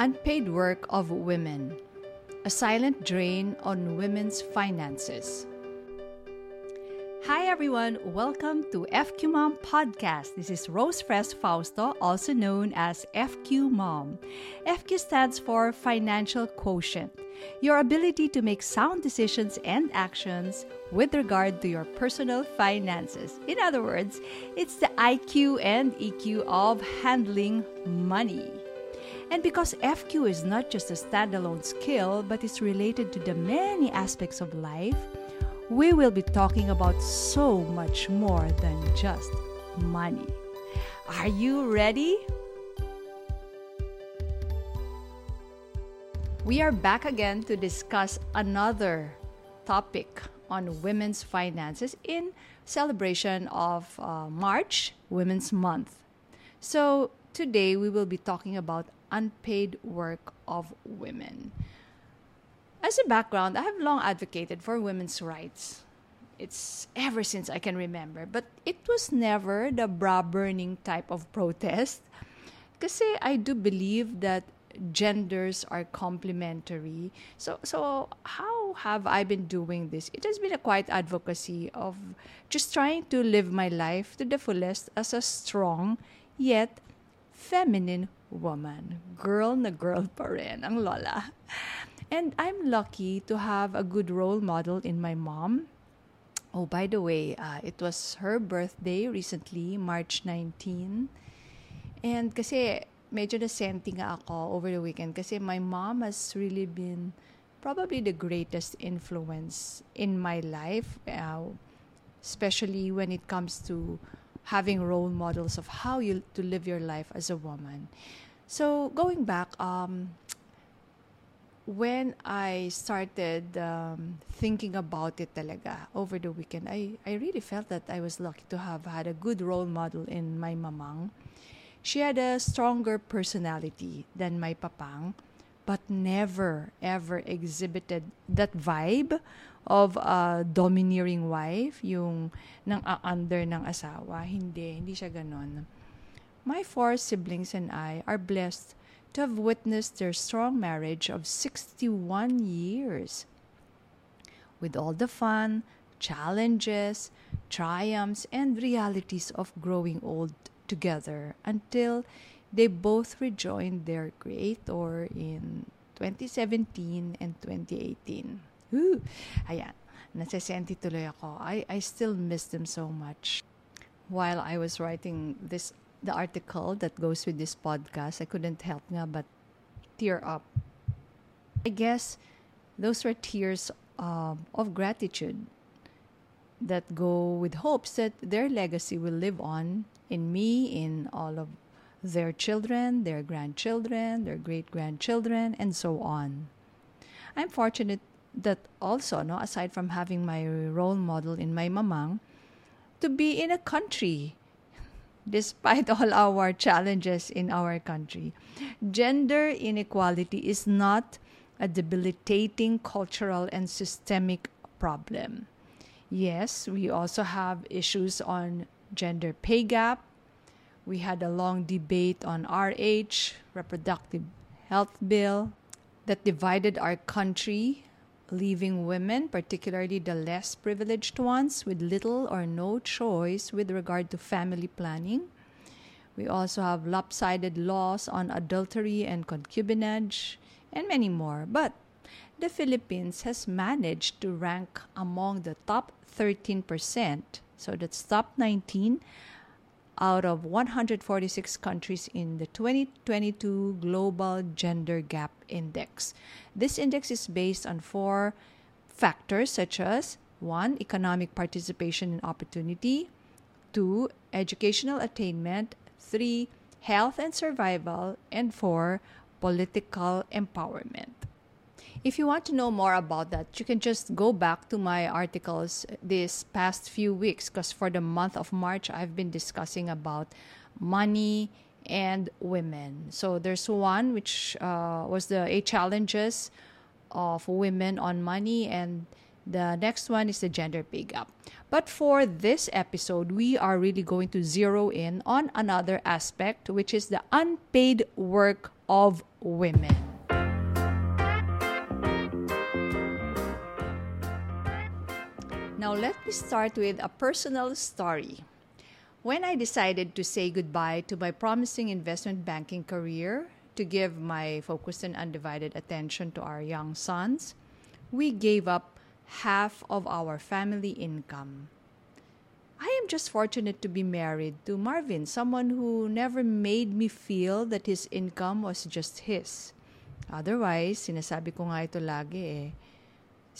Unpaid work of women. A silent drain on women's finances. Hi everyone, welcome to FQ Mom Podcast. This is Rose Fres Fausto, also known as FQ Mom. FQ stands for Financial Quotient, your ability to make sound decisions and actions with regard to your personal finances. In other words, it's the IQ and EQ of handling money. And because FQ is not just a standalone skill, but is related to the many aspects of life, we will be talking about so much more than just money. Are you ready? We are back again to discuss another topic on women's finances in celebration of uh, March, Women's Month. So, today we will be talking about unpaid work of women. As a background, I have long advocated for women's rights. It's ever since I can remember, but it was never the bra burning type of protest. Because I do believe that genders are complementary. So so how have I been doing this? It has been a quiet advocacy of just trying to live my life to the fullest as a strong yet feminine woman. Girl na girl pa rin ang lola. And I'm lucky to have a good role model in my mom. Oh, by the way, uh, it was her birthday recently, March 19. And kasi medyo nasenti nga ako over the weekend kasi my mom has really been probably the greatest influence in my life, uh, especially when it comes to having role models of how you to live your life as a woman. So going back, um, when I started um, thinking about it talaga over the weekend, I, I really felt that I was lucky to have had a good role model in my mamang. She had a stronger personality than my papang, but never ever exhibited that vibe of a domineering wife, yung nang under ng asawa. Hindi, hindi siya ganon. My four siblings and I are blessed to have witnessed their strong marriage of 61 years. With all the fun, challenges, triumphs, and realities of growing old together until they both rejoined their Creator in 2017 and 2018. Woo! Ayan, tuloy ako. I, I still miss them so much. While I was writing this the article that goes with this podcast, I couldn't help nga but tear up. I guess those were tears um, of gratitude that go with hopes that their legacy will live on in me, in all of their children, their grandchildren, their great grandchildren, and so on. I'm fortunate that also, no, aside from having my role model in my mamang, to be in a country despite all our challenges in our country. Gender inequality is not a debilitating cultural and systemic problem. Yes, we also have issues on gender pay gap. We had a long debate on RH, reproductive health bill, that divided our country leaving women, particularly the less privileged ones, with little or no choice with regard to family planning. We also have lopsided laws on adultery and concubinage, and many more. But the Philippines has managed to rank among the top 13%, so that's top 19 out of 146 countries in the 2022 Global Gender Gap Index. This index is based on four factors such as 1. Economic participation and opportunity, 2. Educational attainment, 3. Health and survival, and 4. Political empowerment. If you want to know more about that, you can just go back to my articles this past few weeks because for the month of March, I've been discussing about money and women. So there's one which uh, was the eight challenges of women on money, and the next one is the gender pay gap. But for this episode, we are really going to zero in on another aspect, which is the unpaid work of women. Now, let me start with a personal story. When I decided to say goodbye to my promising investment banking career to give my focused and undivided attention to our young sons, we gave up half of our family income. I am just fortunate to be married to Marvin, someone who never made me feel that his income was just his. Otherwise, sinasabi ko nga ito lagi eh,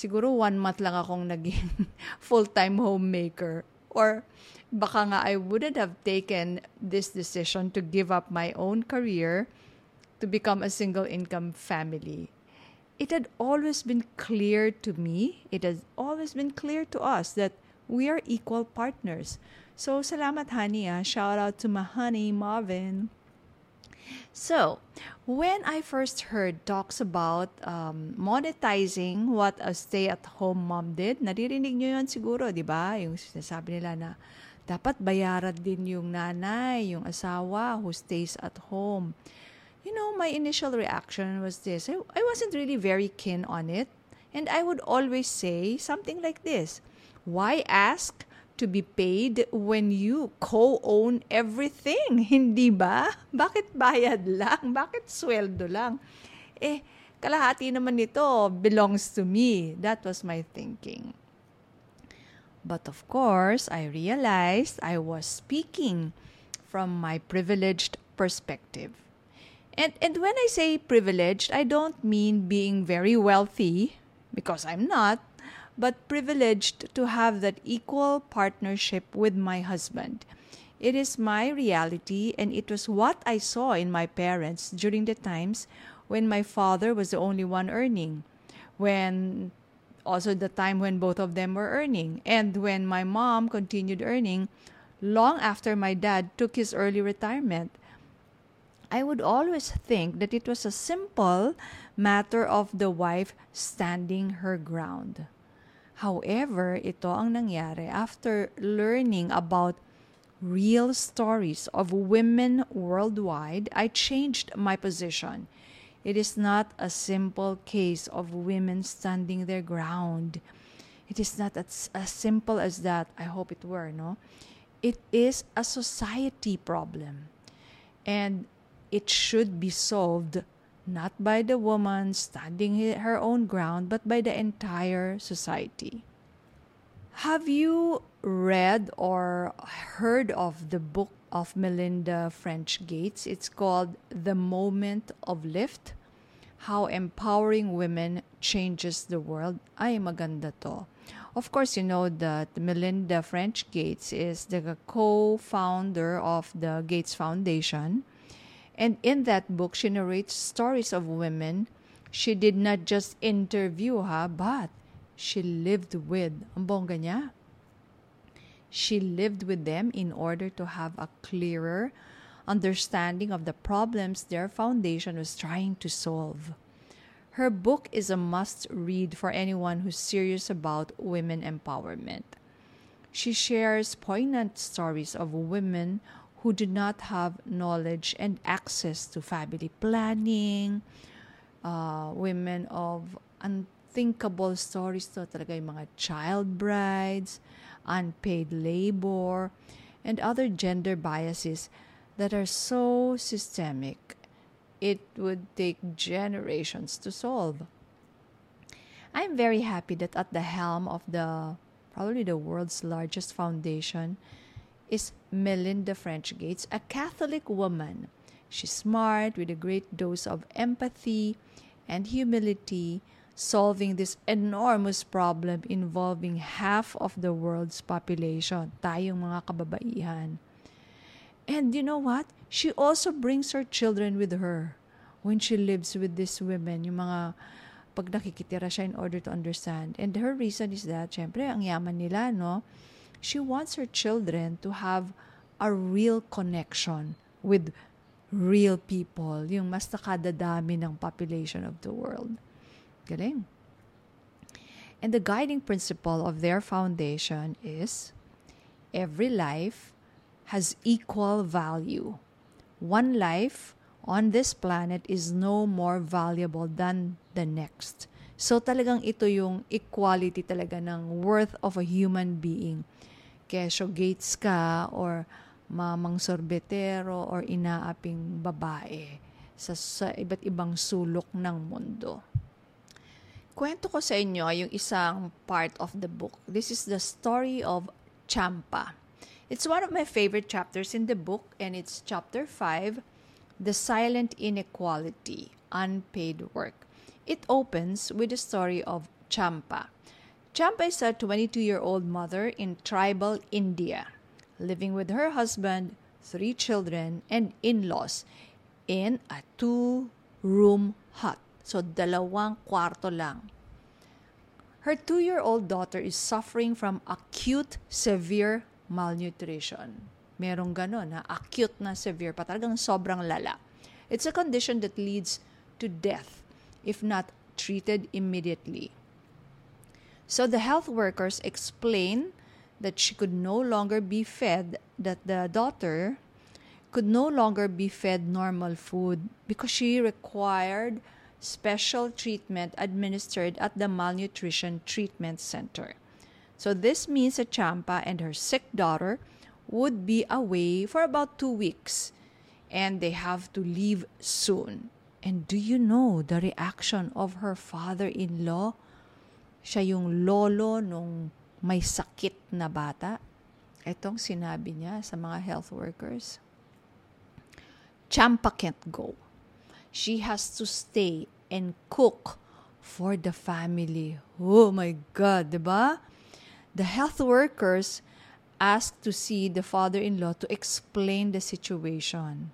siguro one month lang akong naging full-time homemaker. Or baka nga I wouldn't have taken this decision to give up my own career to become a single income family. It had always been clear to me, it has always been clear to us that we are equal partners. So, salamat, honey. Ah. Shout out to my honey, Marvin. So, when I first heard talks about um, monetizing what a stay-at-home mom did, naririnig nyo yun siguro, di ba? Yung sinasabi nila na dapat bayaran din yung nanay, yung asawa who stays at home. You know, my initial reaction was this. I, I wasn't really very keen on it. And I would always say something like this Why ask to be paid when you co-own everything? Hindi ba? Bakit bayad lang? Bakit sweldo lang? Eh, kalahati naman nito belongs to me. That was my thinking. But of course, I realized I was speaking from my privileged perspective. And, and when I say privileged, I don't mean being very wealthy, because I'm not but privileged to have that equal partnership with my husband. It is my reality, and it was what I saw in my parents during the times when my father was the only one earning, when also the time when both of them were earning, and when my mom continued earning long after my dad took his early retirement. I would always think that it was a simple matter of the wife standing her ground. However, ito ang nangyari after learning about real stories of women worldwide, I changed my position. It is not a simple case of women standing their ground. It is not as, as simple as that. I hope it were, no? It is a society problem. And it should be solved not by the woman standing her own ground, but by the entire society. Have you read or heard of the book of Melinda French Gates? It's called The Moment of Lift How Empowering Women Changes the World. Ay, maganda to. Of course, you know that Melinda French Gates is the co founder of the Gates Foundation. And in that book, she narrates stories of women she did not just interview her, but she lived with. Ang bongga niya. She lived with them in order to have a clearer understanding of the problems their foundation was trying to solve. Her book is a must read for anyone who's serious about women empowerment. She shares poignant stories of women who do not have knowledge and access to family planning, uh, women of unthinkable stories to talaga yung mga child brides, unpaid labor, and other gender biases that are so systemic it would take generations to solve. I'm very happy that at the helm of the probably the world's largest foundation is Melinda French Gates, a Catholic woman. She's smart with a great dose of empathy and humility, solving this enormous problem involving half of the world's population, tayong mga kababaihan. And you know what? She also brings her children with her when she lives with these women, yung mga pag nakikitira siya in order to understand. And her reason is that, syempre, ang yaman nila, no? She wants her children to have a real connection with real people, yung mas nakadadami ng population of the world. Galing. And the guiding principle of their foundation is every life has equal value. One life on this planet is no more valuable than the next. So talagang ito yung equality talaga ng worth of a human being. Kesyo Gates ka or mamang sorbetero or inaaping babae sa, sa iba't ibang sulok ng mundo. Kwento ko sa inyo yung isang part of the book. This is the story of Champa. It's one of my favorite chapters in the book and it's chapter 5, The Silent Inequality, Unpaid Work. It opens with the story of Champa. Champa is a 22 year old mother in tribal India, living with her husband, three children, and in laws in a two room hut. So, dalawang kwarto lang. Her two year old daughter is suffering from acute severe malnutrition. Merong ganon, ha? acute na severe pa, talagang sobrang lala. It's a condition that leads to death if not treated immediately. So the health workers explain that she could no longer be fed, that the daughter could no longer be fed normal food because she required special treatment administered at the malnutrition treatment center. So this means that Champa and her sick daughter would be away for about two weeks and they have to leave soon. And do you know the reaction of her father-in-law? Siya yung lolo nung may sakit na bata. Itong sinabi niya sa mga health workers. Champa can't go. She has to stay and cook for the family. Oh my God, di ba? The health workers asked to see the father in law to explain the situation.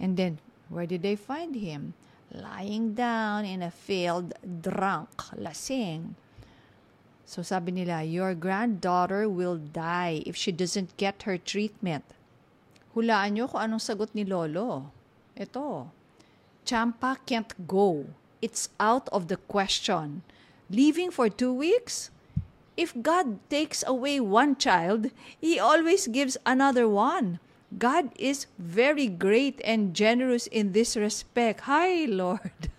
And then, where did they find him? Lying down in a field, drunk, lasing. So sabi nila, your granddaughter will die if she doesn't get her treatment. Hulaan nyo kung anong sagot ni Lolo. Ito, Champa can't go. It's out of the question. Leaving for two weeks? If God takes away one child, He always gives another one. God is very great and generous in this respect. Hi, Lord.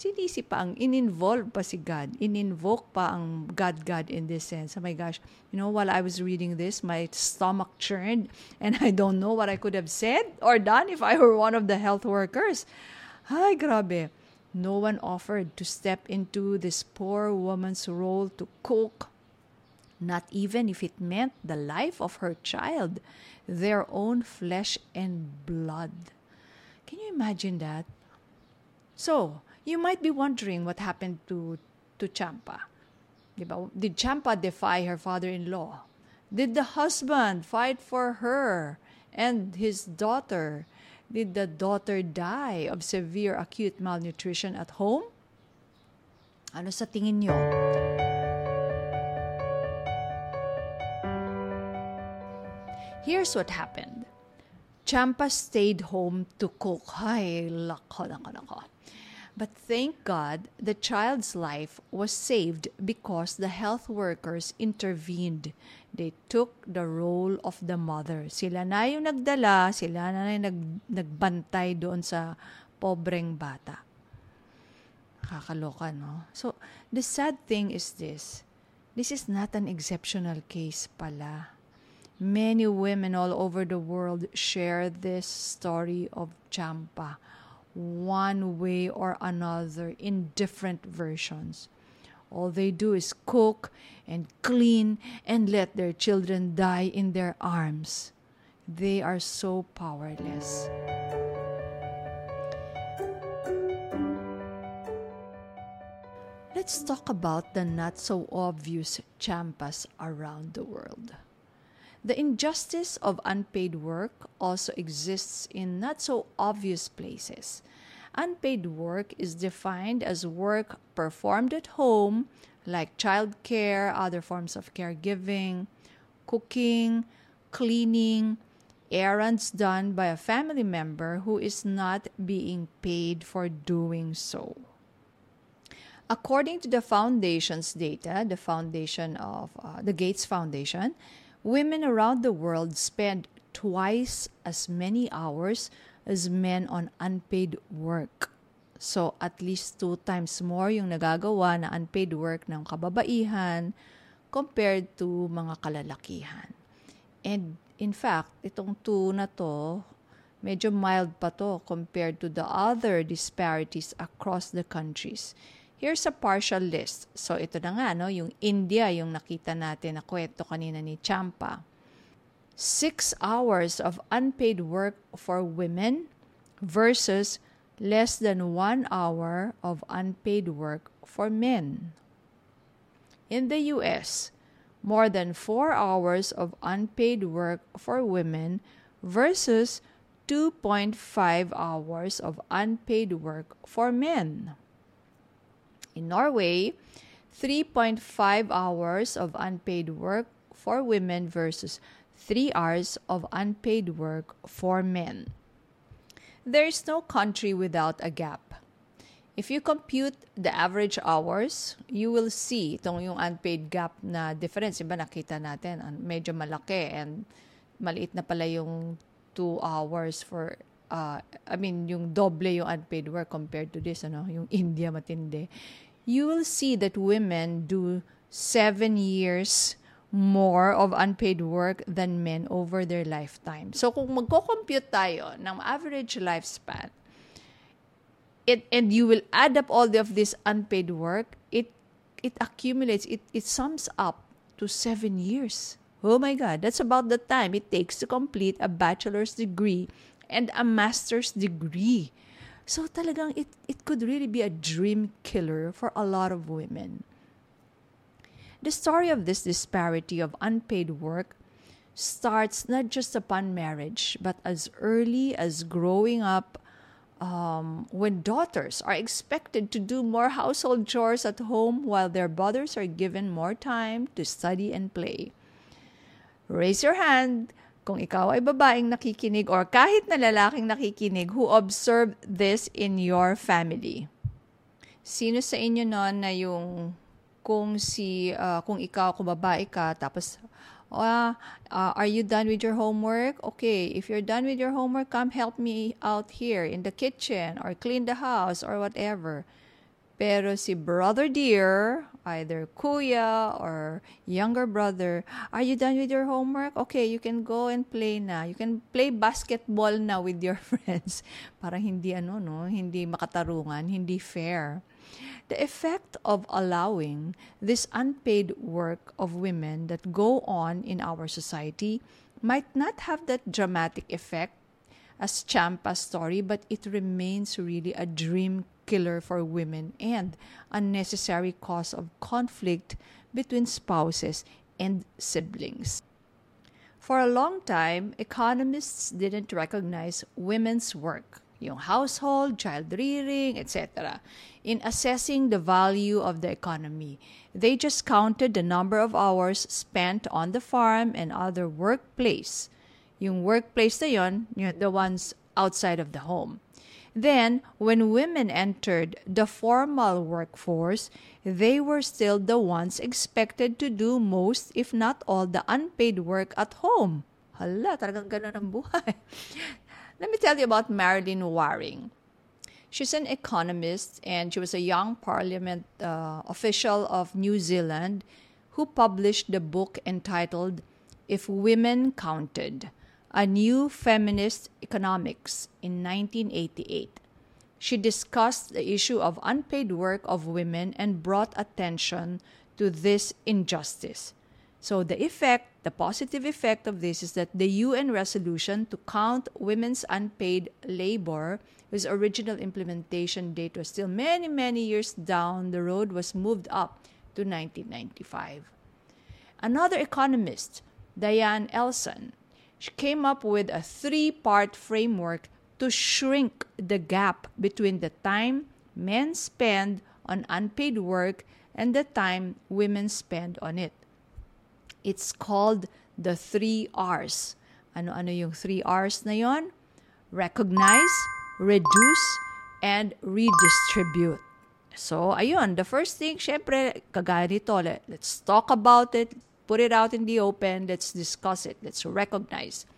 Sinisi pa ang in-involve pa si God. In-invoke pa ang God-God in this sense. Oh my gosh. You know, while I was reading this, my stomach churned and I don't know what I could have said or done if I were one of the health workers. Hi, grabe. No one offered to step into this poor woman's role to cook, not even if it meant the life of her child, their own flesh and blood. Can you imagine that? So, you might be wondering what happened to, to Champa. Did Champa defy her father in law? Did the husband fight for her and his daughter? Did the daughter die of severe acute malnutrition at home? Ano sa tingin nyo? Here's what happened. Champa stayed home to cook. Ay, lako, lako, lako. But thank God, the child's life was saved because the health workers intervened They took the role of the mother. Sila na yung nagdala, sila na yung nag, nagbantay doon sa pobreng bata. Kakaloka, no? So, the sad thing is this. This is not an exceptional case pala. Many women all over the world share this story of Champa, one way or another in different versions. All they do is cook and clean and let their children die in their arms. They are so powerless. Let's talk about the not so obvious champas around the world. The injustice of unpaid work also exists in not so obvious places. Unpaid work is defined as work performed at home, like childcare, other forms of caregiving, cooking, cleaning, errands done by a family member who is not being paid for doing so. According to the foundation's data, the foundation of uh, the Gates Foundation, women around the world spend twice as many hours as men on unpaid work. So, at least two times more yung nagagawa na unpaid work ng kababaihan compared to mga kalalakihan. And in fact, itong two na to, medyo mild pa to compared to the other disparities across the countries. Here's a partial list. So ito na nga, no, yung India, yung nakita natin na kwento kanina ni Champa. Six hours of unpaid work for women versus less than one hour of unpaid work for men. In the US, more than four hours of unpaid work for women versus 2.5 hours of unpaid work for men. In Norway, 3.5 hours of unpaid work for women versus 3 hours of unpaid work for men. There is no country without a gap. If you compute the average hours, you will see itong yung unpaid gap na difference. Iba nakita natin, and medyo malaki and maliit na pala yung 2 hours for uh, I mean, yung doble yung unpaid work compared to this, ano, yung India matindi. You will see that women do seven years more of unpaid work than men over their lifetime. So kung magko-compute tayo ng average lifespan, it and you will add up all of this unpaid work, it it accumulates, it it sums up to 7 years. Oh my god, that's about the time it takes to complete a bachelor's degree and a master's degree. So talagang it it could really be a dream killer for a lot of women. The story of this disparity of unpaid work starts not just upon marriage, but as early as growing up, um, when daughters are expected to do more household chores at home while their brothers are given more time to study and play. Raise your hand kung ikaw ay babaeng nakikinig or kahit na lalaking nakikinig who observed this in your family. Sino sa inyo noon na yung kung si uh, kung ikaw kung babae ka tapos uh, uh, are you done with your homework? Okay, if you're done with your homework, come help me out here in the kitchen or clean the house or whatever. Pero si brother dear, either kuya or younger brother, are you done with your homework? Okay, you can go and play na. You can play basketball na with your friends. Parang hindi ano no, hindi makatarungan, hindi fair. The effect of allowing this unpaid work of women that go on in our society might not have that dramatic effect as Champa's story, but it remains really a dream killer for women and unnecessary cause of conflict between spouses and siblings. For a long time, economists didn't recognize women's work yung household, child rearing, etc. in assessing the value of the economy. They just counted the number of hours spent on the farm and other workplace. Yung workplace na yon, the ones outside of the home. Then, when women entered the formal workforce, they were still the ones expected to do most, if not all, the unpaid work at home. Hala, talagang ganun ang buhay. Let me tell you about Marilyn Waring. She's an economist and she was a young parliament uh, official of New Zealand who published the book entitled If Women Counted A New Feminist Economics in 1988. She discussed the issue of unpaid work of women and brought attention to this injustice. So the effect, the positive effect of this is that the UN resolution to count women's unpaid labor, whose original implementation date was still many, many years down the road, was moved up to 1995. Another economist, Diane Elson, she came up with a three-part framework to shrink the gap between the time men spend on unpaid work and the time women spend on it. It's called the three R's. Ano-ano yung three R's na yon? Recognize, reduce, and redistribute. So, ayun, the first thing, syempre, kagaya nito, let, let's talk about it, put it out in the open, let's discuss it, let's recognize.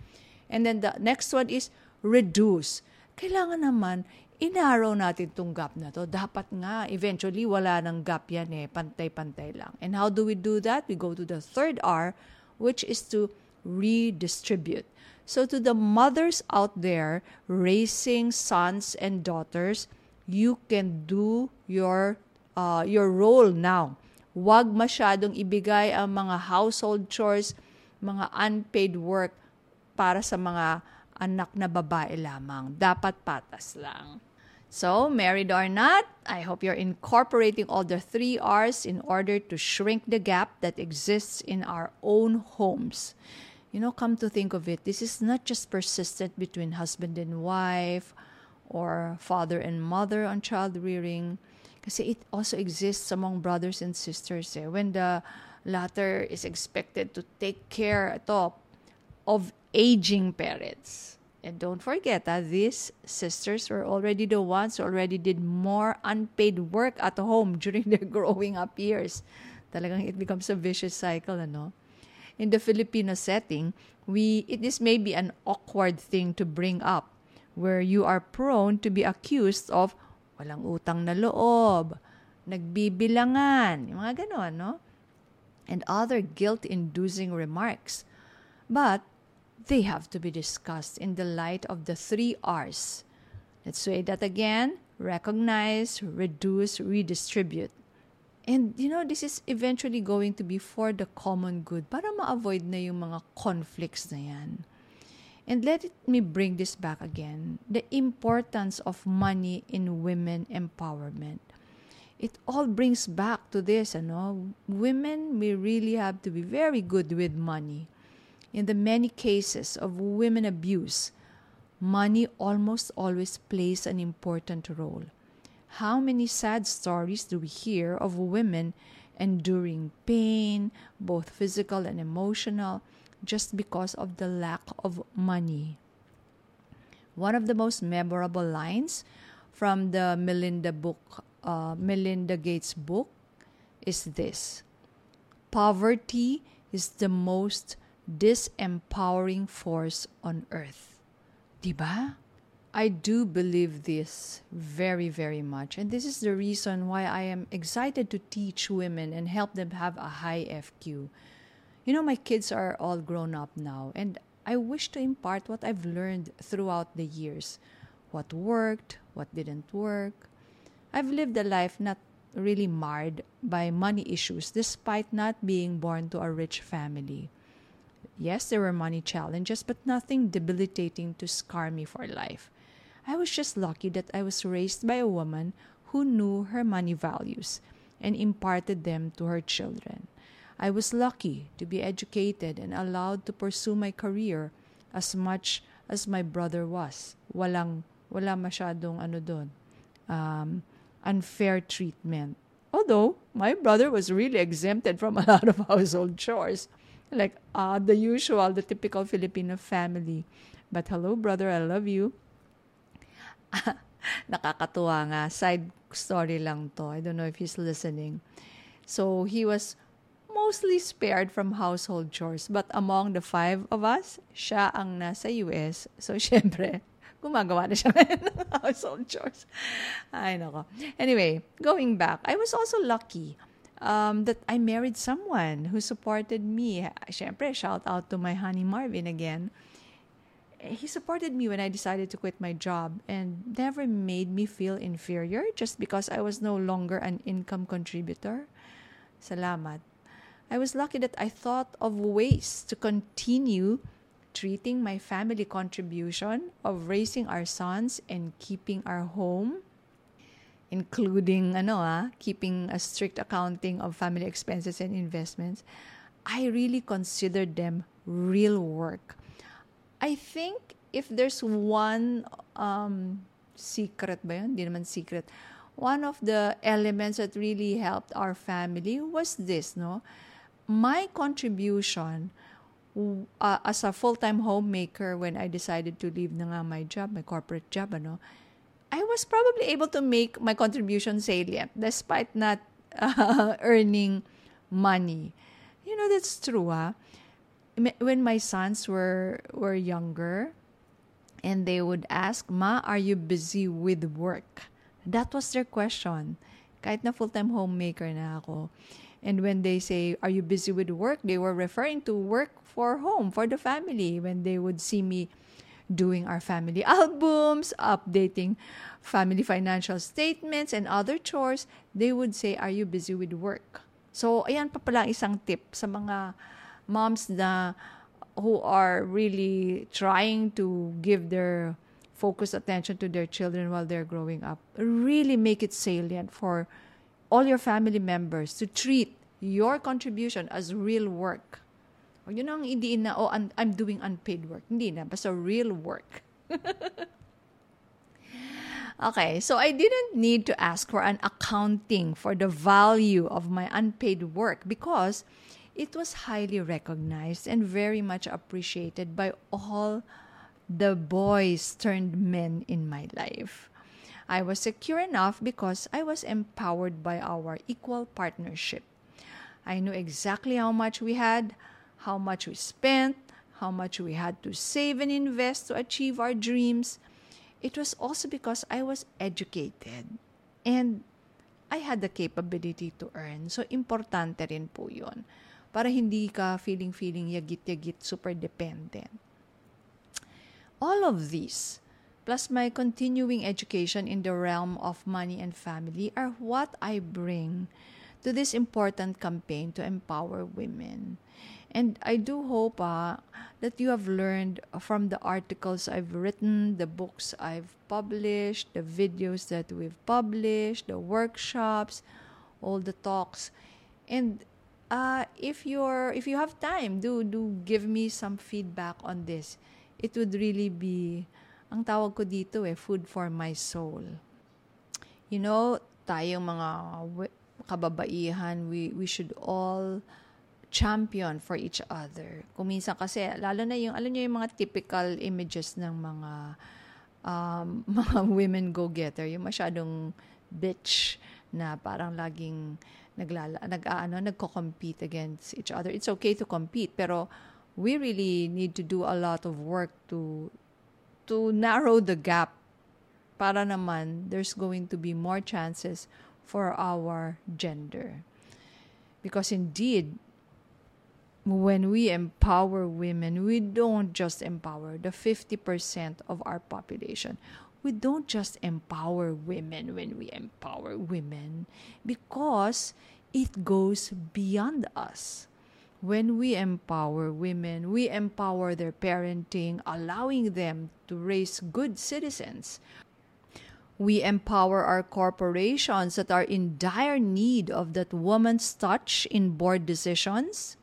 And then the next one is reduce. kailangan naman inarrow natin tong gap na to. Dapat nga, eventually, wala nang gap yan eh. Pantay-pantay lang. And how do we do that? We go to the third R, which is to redistribute. So to the mothers out there raising sons and daughters, you can do your uh, your role now. Huwag masyadong ibigay ang mga household chores, mga unpaid work para sa mga anak na babae lamang. Dapat patas lang. So, married or not, I hope you're incorporating all the three R's in order to shrink the gap that exists in our own homes. You know, come to think of it, this is not just persistent between husband and wife or father and mother on child rearing. Kasi it also exists among brothers and sisters. Eh. When the latter is expected to take care ito, of aging parents. And don't forget that these sisters were already the ones who already did more unpaid work at home during their growing up years. Talagang it becomes a vicious cycle, ano? In the Filipino setting, we it is maybe an awkward thing to bring up where you are prone to be accused of walang utang na loob, nagbibilangan, yung mga ganon, no? And other guilt-inducing remarks. But they have to be discussed in the light of the three R's. Let's say that again recognize, reduce, redistribute. And you know, this is eventually going to be for the common good para ma-avoid na yung mga conflicts na yan. And let me bring this back again the importance of money in women empowerment. It all brings back to this, you know, Women, we really have to be very good with money. In the many cases of women abuse, money almost always plays an important role. How many sad stories do we hear of women enduring pain, both physical and emotional, just because of the lack of money? One of the most memorable lines from the Melinda book, uh, Melinda Gates book, is this: "Poverty is the most disempowering force on earth. Diba? I do believe this very, very much. And this is the reason why I am excited to teach women and help them have a high FQ. You know, my kids are all grown up now, and I wish to impart what I've learned throughout the years what worked, what didn't work. I've lived a life not really marred by money issues despite not being born to a rich family. Yes, there were money challenges, but nothing debilitating to scar me for life. I was just lucky that I was raised by a woman who knew her money values and imparted them to her children. I was lucky to be educated and allowed to pursue my career as much as my brother was. Walang, wala masyadong ano doon, um, unfair treatment. Although, my brother was really exempted from a lot of household chores like uh, the usual, the typical Filipino family. But hello, brother, I love you. Nakakatuwa nga. Side story lang to. I don't know if he's listening. So, he was mostly spared from household chores. But among the five of us, siya ang nasa US. So, syempre, gumagawa na siya ng household chores. Ay, nako. Anyway, going back, I was also lucky um, that I married someone who supported me. Siyempre, shout out to my honey Marvin again. He supported me when I decided to quit my job and never made me feel inferior just because I was no longer an income contributor. Salamat. I was lucky that I thought of ways to continue treating my family contribution of raising our sons and keeping our home including ano ah, keeping a strict accounting of family expenses and investments, I really consider them real work. I think if there's one um, secret ba yun? Hindi naman secret. One of the elements that really helped our family was this, no? My contribution uh, as a full-time homemaker when I decided to leave na nga my job, my corporate job, ano, I was probably able to make my contribution salient despite not uh, earning money. You know, that's true, huh? When my sons were, were younger, and they would ask, Ma, are you busy with work? That was their question. Kahit na full-time homemaker na ako. And when they say, are you busy with work? They were referring to work for home, for the family. When they would see me doing our family albums, updating family financial statements, and other chores, they would say, are you busy with work? So, ayan pa pala isang tip sa mga moms na who are really trying to give their focused attention to their children while they're growing up. Really make it salient for all your family members to treat your contribution as real work. Huwag yun ang idiin na, oh, I'm doing unpaid work. Hindi na, basta real work. okay, so I didn't need to ask for an accounting for the value of my unpaid work because it was highly recognized and very much appreciated by all the boys turned men in my life. I was secure enough because I was empowered by our equal partnership. I knew exactly how much we had, how much we spent, how much we had to save and invest to achieve our dreams. It was also because I was educated and I had the capability to earn. So, importante rin po yun para hindi ka feeling-feeling yagit-yagit, super dependent. All of these, plus my continuing education in the realm of money and family, are what I bring to this important campaign to empower women. And I do hope uh, that you have learned from the articles I've written, the books I've published, the videos that we've published, the workshops, all the talks. And uh, if you're if you have time, do do give me some feedback on this. It would really be ang tawag ko dito eh, food for my soul. You know, tayong mga kababaihan, we we should all champion for each other. Kuminsan kasi, lalo na yung, alam niyo yung mga typical images ng mga um, mga women go-getter, yung masyadong bitch na parang laging naglala, nag, ano, nagko-compete against each other. It's okay to compete, pero we really need to do a lot of work to to narrow the gap para naman there's going to be more chances for our gender. Because indeed, when we empower women, we don't just empower the 50% of our population we don't just empower women when we empower women because it goes beyond us. When we empower women, we empower their parenting, allowing them to raise good citizens. We empower our corporations that are in dire need of that woman's touch in board decisions.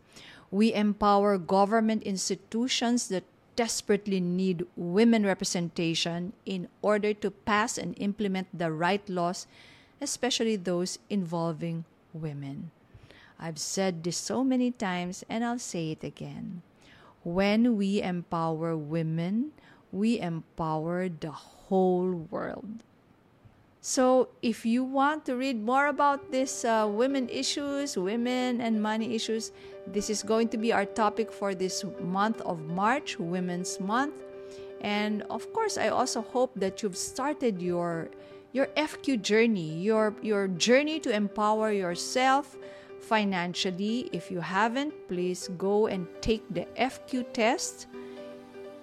We empower government institutions that desperately need women representation in order to pass and implement the right laws, especially those involving women. I've said this so many times and I'll say it again. When we empower women, we empower the whole world. So, if you want to read more about this uh, women issues, women and money issues, this is going to be our topic for this month of March, Women's Month. And of course, I also hope that you've started your your FQ journey, your your journey to empower yourself financially. If you haven't, please go and take the FQ test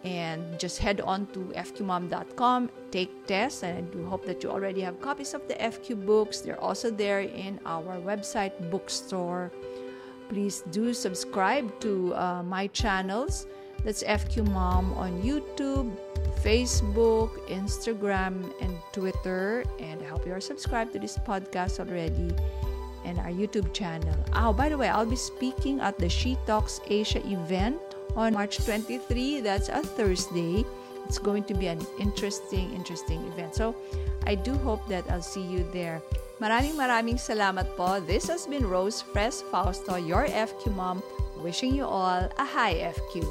and just head on to fqmom.com, take tests, and I do hope that you already have copies of the FQ books. They're also there in our website bookstore. Please do subscribe to uh, my channels. That's FQ Mom on YouTube, Facebook, Instagram, and Twitter. And I hope you are subscribed to this podcast already and our YouTube channel. Oh, by the way, I'll be speaking at the She Talks Asia event on March 23. That's a Thursday. It's going to be an interesting, interesting event. So, I do hope that I'll see you there. Maraming maraming salamat po. This has been Rose Fres Fausto, your FQ mom, wishing you all a high FQ.